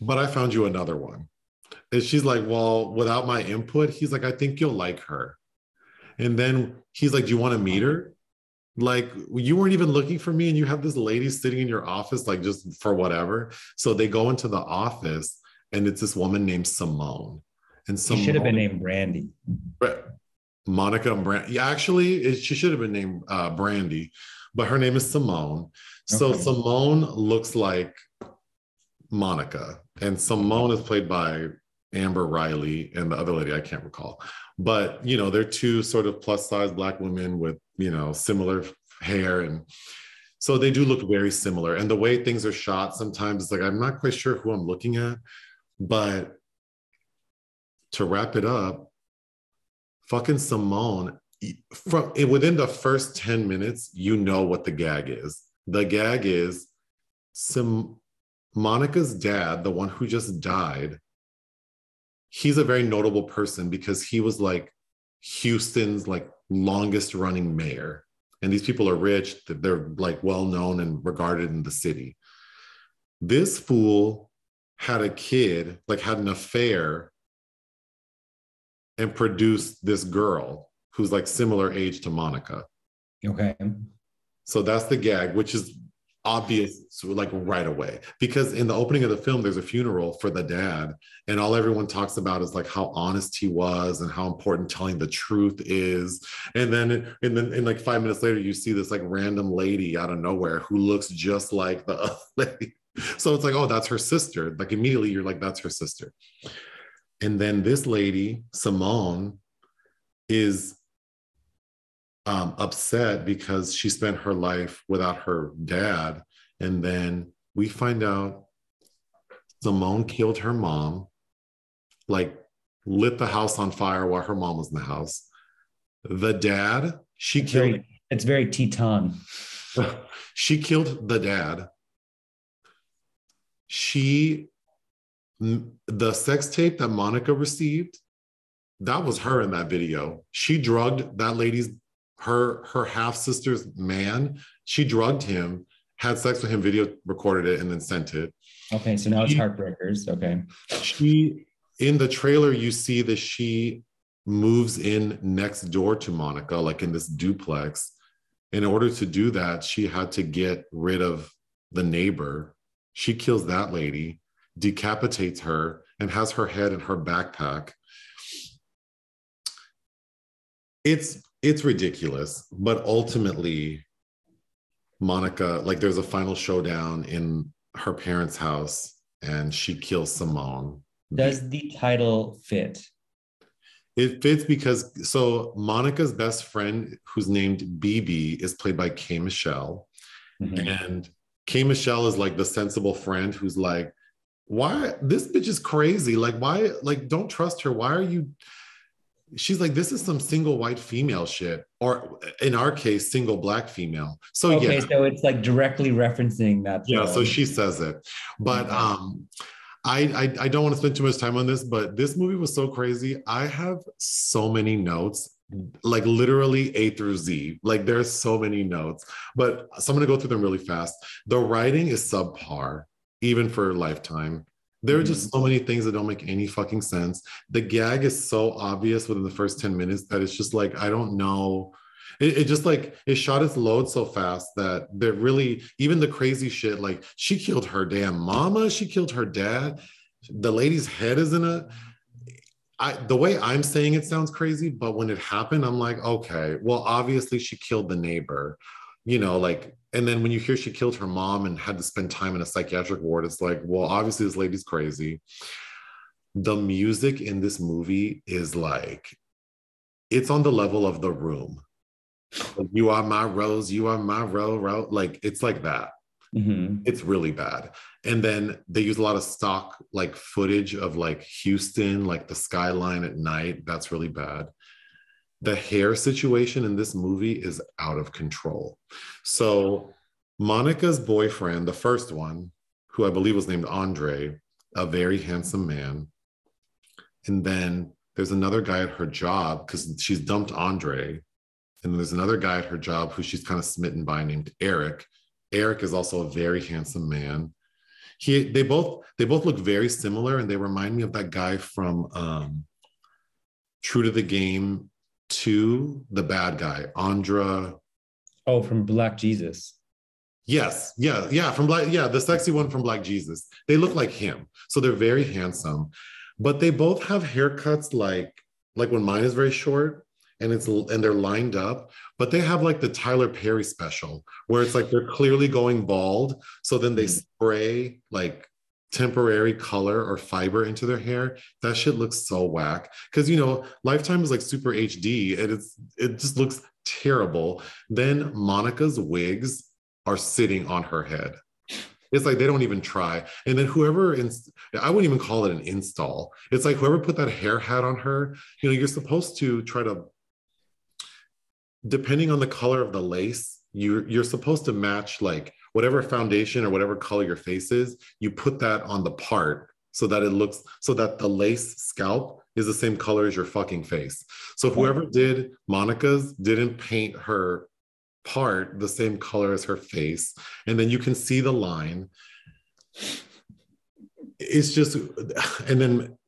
but I found you another one." And she's like, Well, without my input, he's like, I think you'll like her. And then he's like, Do you want to meet her? Like, you weren't even looking for me, and you have this lady sitting in your office, like just for whatever. So they go into the office, and it's this woman named Simone. And Simone, she should have been named Brandy. Monica and Brandy. Yeah, actually, it, she should have been named uh, Brandy, but her name is Simone. So okay. Simone looks like Monica, and Simone is played by Amber Riley and the other lady I can't recall. But you know, they're two sort of plus size black women with you know similar hair and so they do look very similar. And the way things are shot sometimes it's like I'm not quite sure who I'm looking at, but to wrap it up, fucking Simone from eh, within the first 10 minutes, you know what the gag is. The gag is some Monica's dad, the one who just died, he's a very notable person because he was like Houston's like longest running mayor. And these people are rich, they're like well known and regarded in the city. This fool had a kid, like had an affair and produced this girl who's like similar age to Monica. Okay. So that's the gag, which is obvious like right away. Because in the opening of the film there's a funeral for the dad and all everyone talks about is like how honest he was and how important telling the truth is. And then and then and like five minutes later you see this like random lady out of nowhere who looks just like the lady. So it's like oh that's her sister. Like immediately you're like that's her sister. And then this lady simone is um, upset because she spent her life without her dad. And then we find out Simone killed her mom, like lit the house on fire while her mom was in the house. The dad, she It's killed. very, it's very Teton. she killed the dad. She, the sex tape that Monica received, that was her in that video. She drugged that lady's her her half sister's man. She drugged him, had sex with him, video recorded it, and then sent it. Okay, so now it's She- Heartbreakers. Okay. She in the trailer, you see that she moves in next door to Monica, like in this duplex. In order to do that, she had to get rid of the neighbor. She kills that lady, decapitates her, and has her head in her backpack. It's it's ridiculous, but ultimately, Monica, like there's a final showdown in her parents' house, and she kills Simone. Does the title fit? It fits because so Monica's best friend, who's named BB, is played by K. Michelle. Mhm. And K. Michelle is like the sensible friend who's like, why this bitch is crazy? Like, why, like, don't trust her. Why are you? She's like, this is some single white female shit, or in our case, single black female. So Okay, yeah, so it's like directly referencing that. yeah. So she says it, but um, I, I I don't want to spend too much time on this, but this movie was so crazy. I have so many notes, like literally A through Z. Like there's so many notes, but so I'm gonna go through them really fast. The writing is subpar, even for Lifetime. There are just mm-hmm. so many things that don't make any fucking sense. The gag is so obvious within the first 10 minutes that it's just like, I don't know. It, it just like it shot its load so fast that they're really even the crazy shit. Like she killed her damn mama, she killed her dad. The lady's head is in a. I the way I'm saying it sounds crazy, but when it happened, I'm like, okay, well, obviously she killed the neighbor, you know, like, and then when you hear she killed her mom and had to spend time in a psychiatric ward, it's like, well, obviously this lady's crazy. The music in this movie is like, it's on the level of the room. Like, you are my rose, you are my row, row. Like it's like that. Mhm. It's really bad. And then they use a lot of stock like footage of like Houston, like the skyline at night. That's really bad. The hair situation in this movie is out of control. So Monica's boyfriend, the first one, who I believe was named Andre, a very handsome man. And then there's another guy at her job because she's dumped Andre. And there's another guy at her job who she's kind of smitten by named Eric. Eric is also a very handsome man. He they both they both look very similar and they remind me of that guy from um True to the Game 2, the bad guy, Andra. Oh, from Black Jesus. Yes, yeah, yeah, from Black, yeah, the sexy one from Black Jesus. They look like him. So they're very handsome, but they both have haircuts like like when mine is very short and it's and they're lined up, but they have like the Tyler Perry special where it's like they're clearly going bald. So then they Mm. spray like temporary color or fiber into their hair. That shit looks so whack. Cause you know, Lifetime is like super HD and it's it just looks terrible. Then Monica's wigs are sitting on her head. It's like they don't even try. And then whoever, ins- I wouldn't even call it an install. It's like whoever put that hair hat on her, you know, you're supposed to try to, depending on the color of the lace, you're, you're supposed to match like whatever foundation or whatever color your face is, you put that on the part so that it looks, so that the lace scalp is the same color as your fucking face. So whoever did Monica's didn't paint her part the same color as her face and then you can see the line it's just and then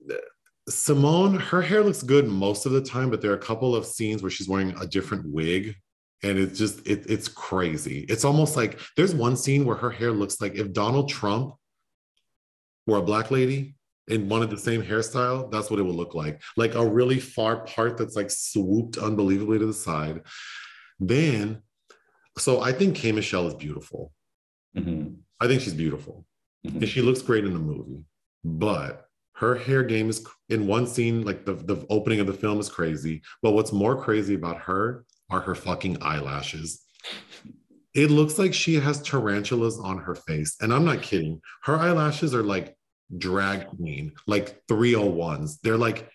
Simone, her hair looks good most of the time, but there are a couple of scenes where she's wearing a different wig. And it's just, it, it's crazy. It's almost like there's one scene where her hair looks like if Donald Trump were a black lady and wanted the same hairstyle, that's what it would look like. Like a really far part that's like swooped unbelievably to the side. Then, so I think K. Michelle is beautiful. Mhm. I think she's beautiful. Mhm. And she looks great in the movie. But her hair game is in one scene, like the, the opening of the film is crazy. But what's more crazy about her are her fucking eyelashes. It looks like she has tarantulas on her face. And I'm not kidding. Her eyelashes are like drag queen, like 301s. They're like,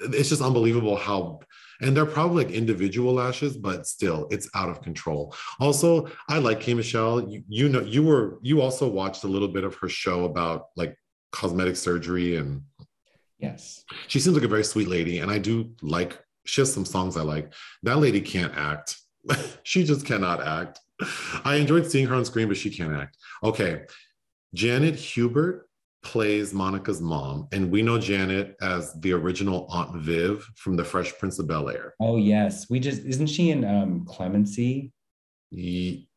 it's just unbelievable how, and they're probably like individual lashes, but still, it's out of control. Also, I like K. Michelle. You, you know, you were, you also watched a little bit of her show about like cosmetic surgery and Yes. she seems like a very sweet lady and i do like she has some songs i like. That lady can't act. She just cannot act. I enjoyed seeing her on screen but she can't act. Okay. Janet hubert plays monica's mom and we know janet as the original aunt viv from the fresh prince of bel air. Oh yes. We just isn't she in um Clemency? Ye-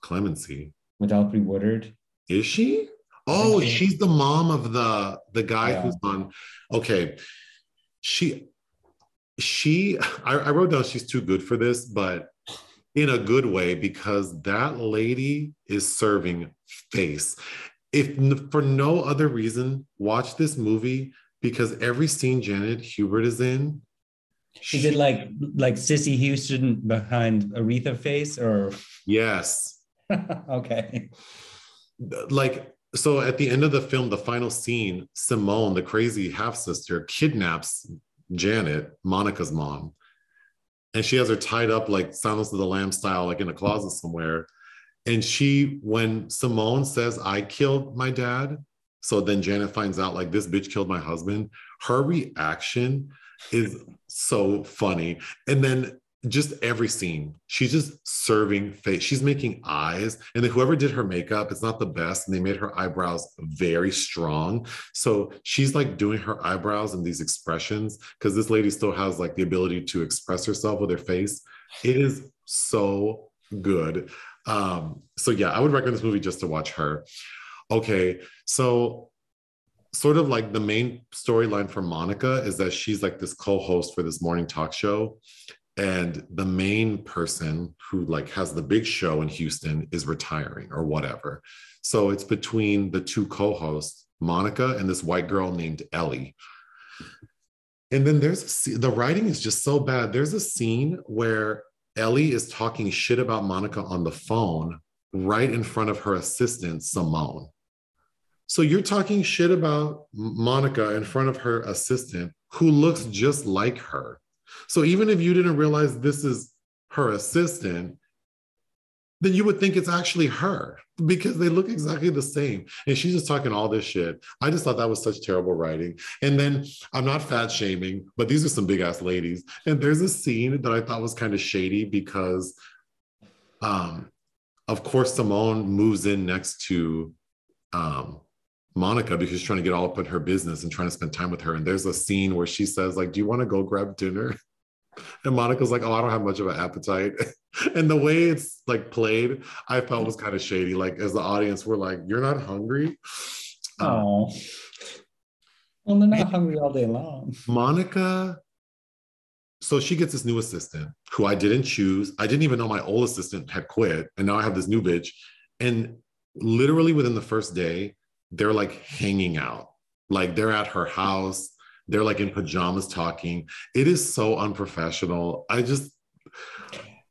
clemency. With Alfre Woodard? is she? Oh she's the mom of the the guy Yeah. who's on okay. She she I, I wrote down she's too good for this but in a good way because that lady is serving face. If for no other reason watch this movie because every scene janet hubert is in Is it like like Cissy Houston behind Aretha face or? Yes. Okay. like so at the end of the film the final scene simone the crazy half sister kidnaps janet monica's mom and she has her tied up like silence of the lamb style like in a closet somewhere. And she when simone says i killed my dad so then janet finds out like this bitch killed my husband her reaction is so funny. And then just every scene she's just serving face. She's making eyes and then whoever did her makeup it's not the best and they made her eyebrows very strong. So she's like doing her eyebrows and these expressions because this lady still has like the ability to express herself with her face. It is so good. Um so yeah i would recommend this movie just to watch her. Okay so sort of like the main storyline for monica is that she's like this co-host for this morning talk show and the main person who like has the big show in Houston is retiring or whatever. So it's between the two co-hosts, Monica and this white girl named Ellie. And then there's the writing is just so bad. There's a scene where Ellie is talking shit about Monica on the phone right in front of her assistant Simone. So you're talking shit about Monica in front of her assistant who looks just like her. So even if you didn't realize this is her assistant, then you would think it's actually her because they look exactly the same. And she's just talking all this shit. I just thought that was such terrible writing. And then I'm not fat shaming, but these are some big ass ladies. And there's a scene that I thought was kind of shady because, um, of course, Simone moves in next to um, Monica because she's trying to get all up in her business and trying to spend time with her. And there's a scene where she says, like, do you want to go grab dinner? And Monica's like, oh, I don't have much of an appetite. and the way it's like played, I felt was kind of shady. Like as the audience, we're like, you're not hungry. Um, Oh. Well, they're not hungry all day long. Monica, so she gets this new assistant who I didn't choose. I didn't even know my old assistant had quit. And now I have this new bitch. And literally within the first day, they're like hanging out. Like they're at her house. They're like in pajamas talking. It is so unprofessional. I just,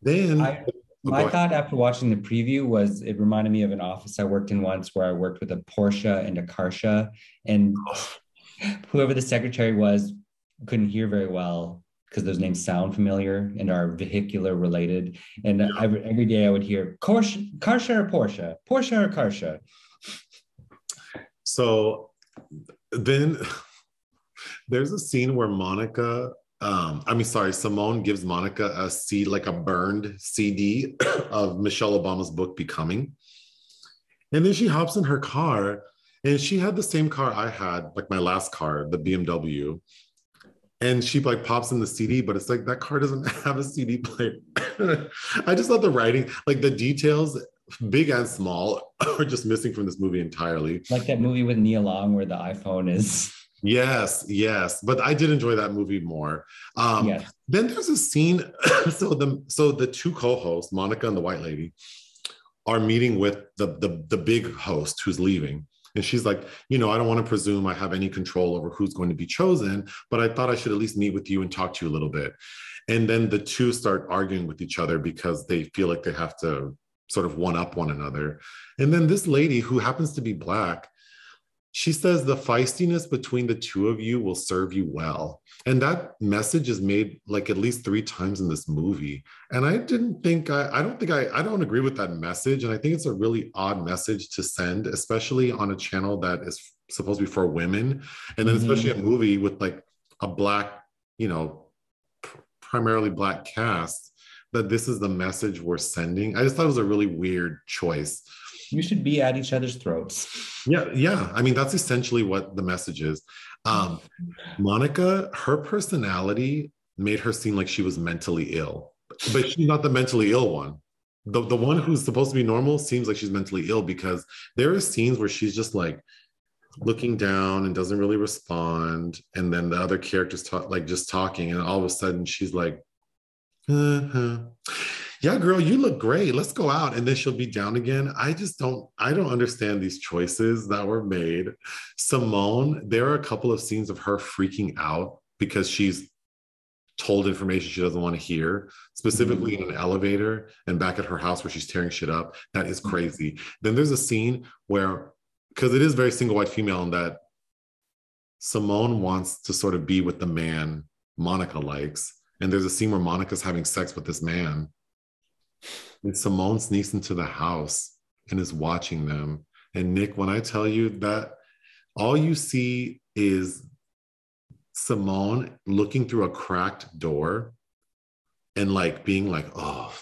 then, I, Oh, my thought after watching the preview was it reminded me of an office I worked in once where I worked with a Porsche and a Karsha, and whoever the secretary was couldn't hear very well because those names sound familiar and are vehicular related. And every, every day I would hear Karsha or Porsche, Porsche or Karsha. So then there's a scene where Monica, um, I mean, sorry, Simone gives Monica a C, like a burned CD of Michelle Obama's book, Becoming. And then she hops in her car and she had the same car I had, like my last car, the BMW. And she like pops in the CD, but it's like that car doesn't have a CD player. I just thought the writing, like the details, big and small, are just missing from this movie entirely. Like that movie with Nia Long where the iPhone is. Yes, yes, but I did enjoy that movie more. Um, Yes. Then there's a scene. so the so the two co-hosts, Monica and the White Lady, are meeting with the the the big host who's leaving. And she's like, you know, I don't want to presume I have any control over who's going to be chosen, but I thought I should at least meet with you and talk to you a little bit. And then the two start arguing with each other because they feel like they have to sort of one up one another. And then this lady who happens to be black, she says the feistiness between the two of you will serve you well. And that message is made like at least three times in this movie. And I didn't think I I don't think I I don't agree with that message. And I think it's a really odd message to send, especially on a channel that is supposed to be for women. And then Mhm. especially a movie with like a black, you know, pr- primarily black cast, that this is the message we're sending. I just thought it was a really weird choice. You should be at each other's throats. Yeah, yeah. I mean, that's essentially what the message is. Um, Monica, her personality made her seem like she was mentally ill, but she's not the mentally ill one. The, the one who's supposed to be normal seems like she's mentally ill because there are scenes where she's just like looking down and doesn't really respond. And then the other characters talk like just talking, and all of a sudden she's like, uh-huh. yeah, girl, you look great. Let's go out. And then she'll be down again. I just don't, I don't understand these choices that were made. Simone, there are a couple of scenes of her freaking out because she's told information she doesn't want to hear, specifically in an elevator and back at her house where she's tearing shit up. That is crazy. Then there's a scene where, because it is very single white female in that Simone wants to sort of be with the man Monica likes. And there's a scene where Monica's having sex with this man. And Simone sneaks into the house and is watching them. And Nick, when I tell you that all you see is Simone looking through a cracked door and like being like, oh,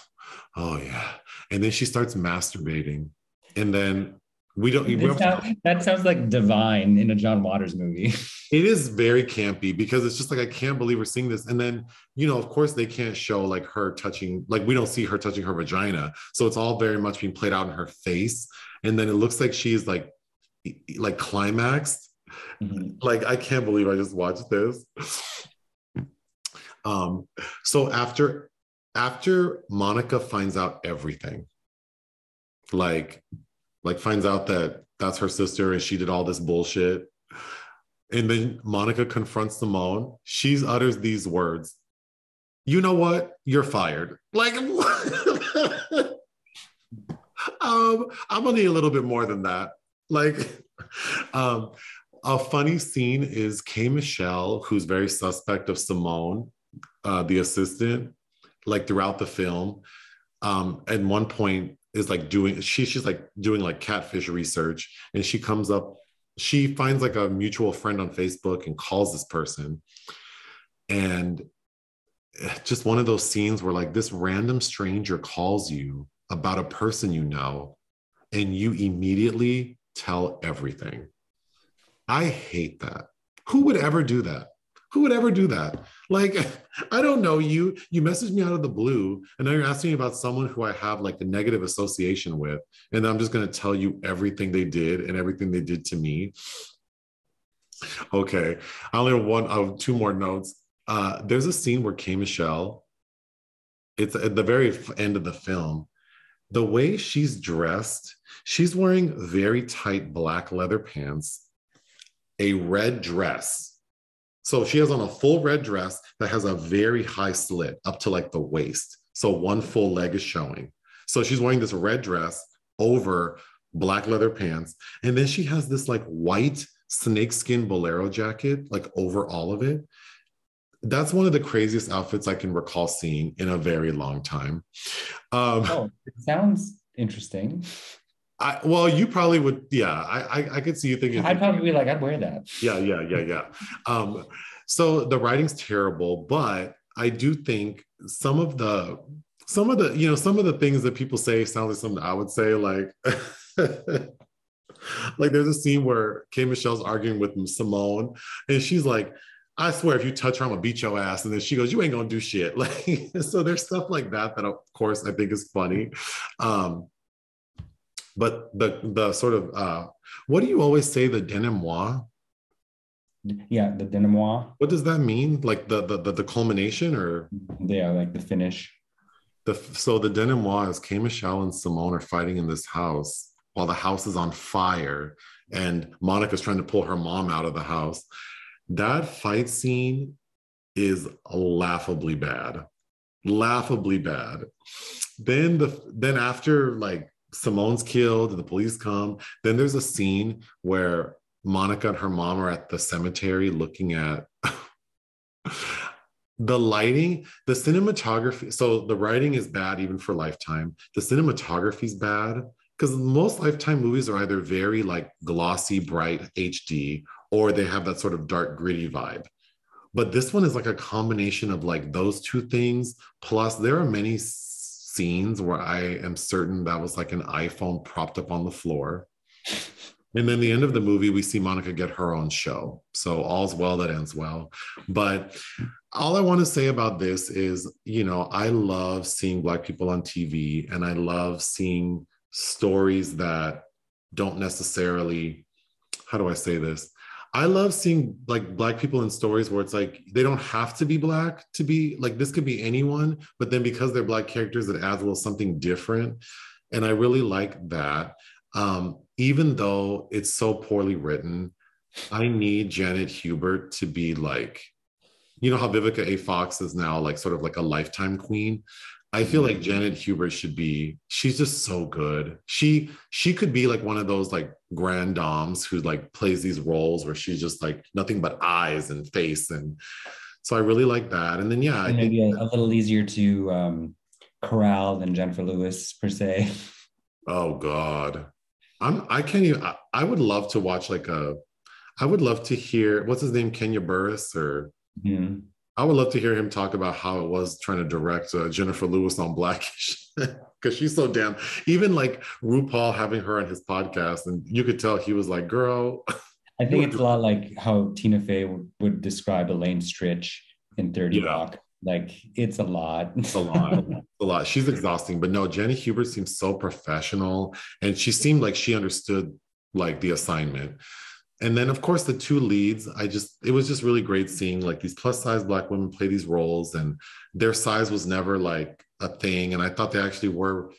oh yeah. And then she starts masturbating. And then we don't, we don't- that sounds like divine in a John Waters movie. it is very campy because it's just like I can't believe we're seeing this. And then, you know, of course they can't show like her touching, like we don't see her touching her vagina. So it's all very much being played out in her face. And then it looks like she's like like climaxed. Mhm. Like I can't believe I just watched this. Um, so after after Monica finds out everything, like like finds out that that's her sister and she did all this bullshit. And then Monica confronts Simone. She utters these words. You know what? You're fired. Like, um, I'm gonna need a little bit more than that. Like, um, a funny scene is K. Michelle, who's very suspect of Simone, uh, the assistant, like throughout the film. Um, at one point is like doing she, she's like doing like catfish research and she comes up she finds like a mutual friend on facebook and calls this person. And eh, just one of those scenes where like this random stranger calls you about a person you know and you immediately tell everything. I hate that. Who would ever do that? Who would ever do that like i don't know you you message me out of the blue and now you're asking me about someone who i have like a negative association with and i'm just going to tell you everything they did and everything they did to me. Okay i only have one of two more notes. Uh there's a scene where K. Michelle it's at the very end of the film the way she's dressed she's wearing very tight black leather pants a red dress so she has on a full red dress that has a very high slit up to like the waist. So one full leg is showing. So she's wearing this red dress over black leather pants. And then she has this like white snakeskin bolero jacket, like over all of it. That's one of the craziest outfits I can recall seeing in a very long time. Um, Oh, it sounds interesting. I, well, you probably would, yeah. I, I, I could see you thinking. I'd probably be like, I'd wear that. yeah yeah yeah yeah um so the writing's terrible but i do think some of the some of the you know some of the things that people say sound like something i would say like like there's a scene where K Michelle's arguing with Simone, and she's like, I swear, if you touch her, I'm gonna beat your ass. And then she goes, You ain't gonna do shit. Like, so there's stuff like that that, of course, I think is funny. Um, but the the sort of uh, what do you always say the denouement? Yeah, the denouement. What does that mean? Like the the the, the culmination or yeah, like the finish. The so the denouement is K Michelle and Simone are fighting in this house while the house is on fire and Monica's trying to pull her mom out of the house. That fight scene is laughably bad. Laughably bad. Then the then after like Simone's killed the police come, then there's a scene where Monica and her mom are at the cemetery looking at the lighting, the cinematography. So the writing is bad even for Lifetime. The cinematography is bad because most Lifetime movies are either very like glossy, bright HD, or they have that sort of dark, gritty vibe. But this one is like a combination of like those two things. Plus, there are many scenes where I am certain that was like an iPhone propped up on the floor. And then the end of the movie, we see Monica get her own show. So all's well that ends well. But all I want to say about this is, you know, I love seeing Black people on TV and I love seeing stories that don't necessarily, how do I say this? I love seeing like black people in stories where it's like they don't have to be black to be like this could be anyone, but then because they're black characters, it adds a little something different. And I really like that. Um, even though it's so poorly written, I need Janet Hubert to be like, you know how Vivica A. Fox is now like sort of like a lifetime queen. I feel like Janet Hubert should be, she's just so good. She she could be like one of those like grand dames who like plays these roles where she's just like nothing but eyes and face. And so I really like that. And then yeah, and maybe a, a, little easier to um corral than Jennifer Lewis per se. Oh God. I'm I can't even I, I would love to watch like a I would love to hear what's his name, Kenya Barris or mm-hmm. I would love to hear him talk about how it was trying to direct uh, Jennifer Lewis on Blackish because she's so damn. Even like RuPaul having her on his podcast, and you could tell he was like, "Girl." I think it's a lot like how Tina Fey would, would describe Elaine Stritch in Thirty yeah. Rock. Like it's a lot. It's a lot. a lot. She's exhausting, but no, Jenny Hubert seems so professional, and she seemed like she understood like the assignment and then of course the two leads i just it was just really great seeing like these plus size black women play these roles and their size was never like a thing and i thought they actually were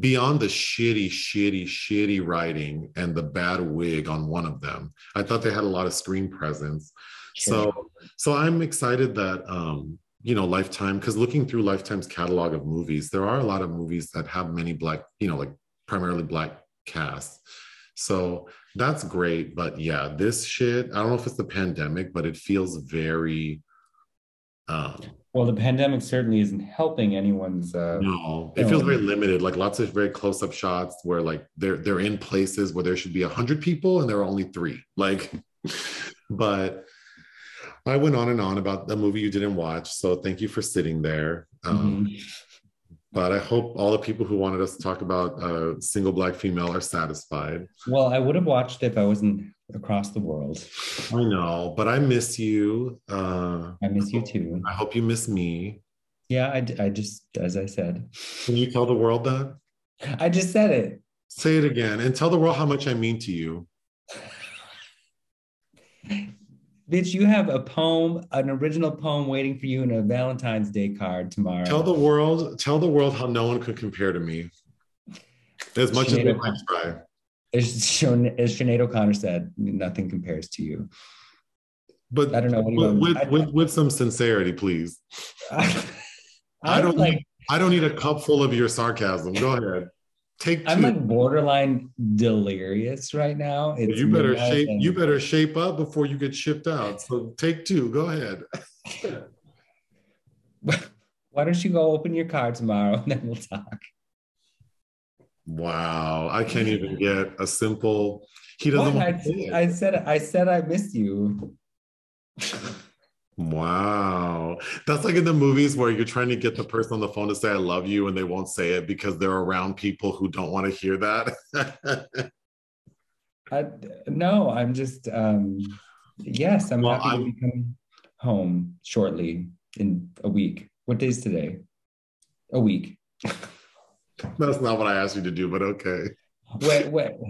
beyond the shitty shitty shitty writing and the bad wig on one of them. I thought they had a lot of screen presence. Sure. so so i'm excited that um you know lifetime because looking through lifetime's catalog of movies there are a lot of movies that have many black you know like primarily black casts so that's great. But yeah, this shit, I don't know if it's the pandemic, but it feels very um well the pandemic certainly isn't helping anyone's uh no it feels very limited like lots of very close-up shots where like they're they're in places where there should be a hundred people and there are only three like but i went on and on about the movie you didn't watch so thank you for sitting there um, mm-hmm but I hope all the people who wanted us to talk about a uh, single black female are satisfied. Well, I would have watched if I wasn't across the world. I know, but I miss you. Uh, I miss you too. I hope you miss me. Yeah, I, I just, as I said. Can you tell the world that? I just said it. Say it again and tell the world how much I mean to you. bitch, you have a poem, an original poem waiting for you in a Valentine's Day card tomorrow. Tell the world, tell the world how no one could compare to me. As much Sinead as they might try. As, as Sinead O'Connor said, nothing compares to you. But I don't know. With, with, with, with, some sincerity, please. I, I don't like. Need, I don't need a cup full of your sarcasm. Go ahead. Take i I'm like borderline delirious right now. It's you better shape and... you better shape up before you get shipped out. So take two. Go ahead. Why don't you go open your car tomorrow and then we'll talk? Wow. I can't even get a simple he doesn't what? want I, I said I said I miss you. Wow. That's like in the movies where you're trying to get the person on the phone to say, I love you, and they won't say it because they're around people who don't want to hear that. I, no, I'm just um yes, I'm Well, happy I'm- to become home shortly in a week. What day's today? A week. That's not what I asked you to do, but okay. Wait, wait.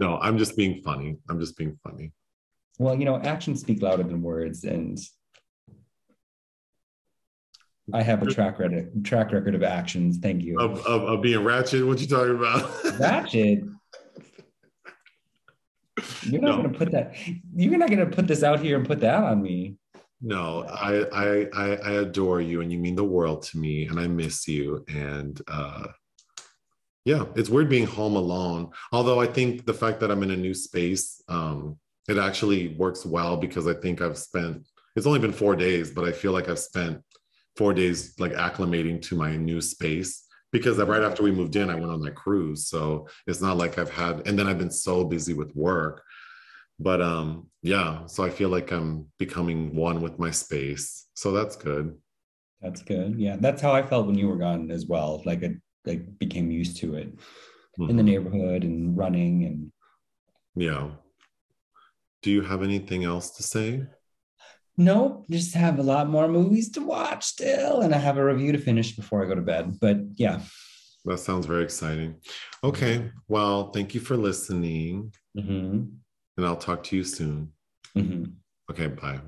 No, I'm just being funny. I'm just being funny. Well, you know, actions speak louder than words, and I have a track record track record of actions. Thank you. Of, of, of being ratchet, what you talking about? Ratchet. You're not No. gonna put that. You're not gonna put this out here and put that on me. No, I, I I I adore you and you mean the world to me and I miss you and uh yeah, it's weird being home alone. Although I think the fact that I'm in a new space, um, it actually works well because I think I've spent it's only been four days, but I feel like I've spent four days like acclimating to my new space because right after we moved in, I went on that cruise. So it's not like I've had and then I've been so busy with work but um yeah so i feel like i'm becoming one with my space so that's good That's good. Yeah, that's how I felt when you were gone as well. Like I like became used to it in the Mhm. neighborhood and running and yeah do you have anything else to say? Nope, just have a lot more movies to watch still, and I have a review to finish before I go to bed. But yeah. that sounds very exciting. Okay well thank you for listening. Hmm and i'll talk to you soon. Hmm okay bye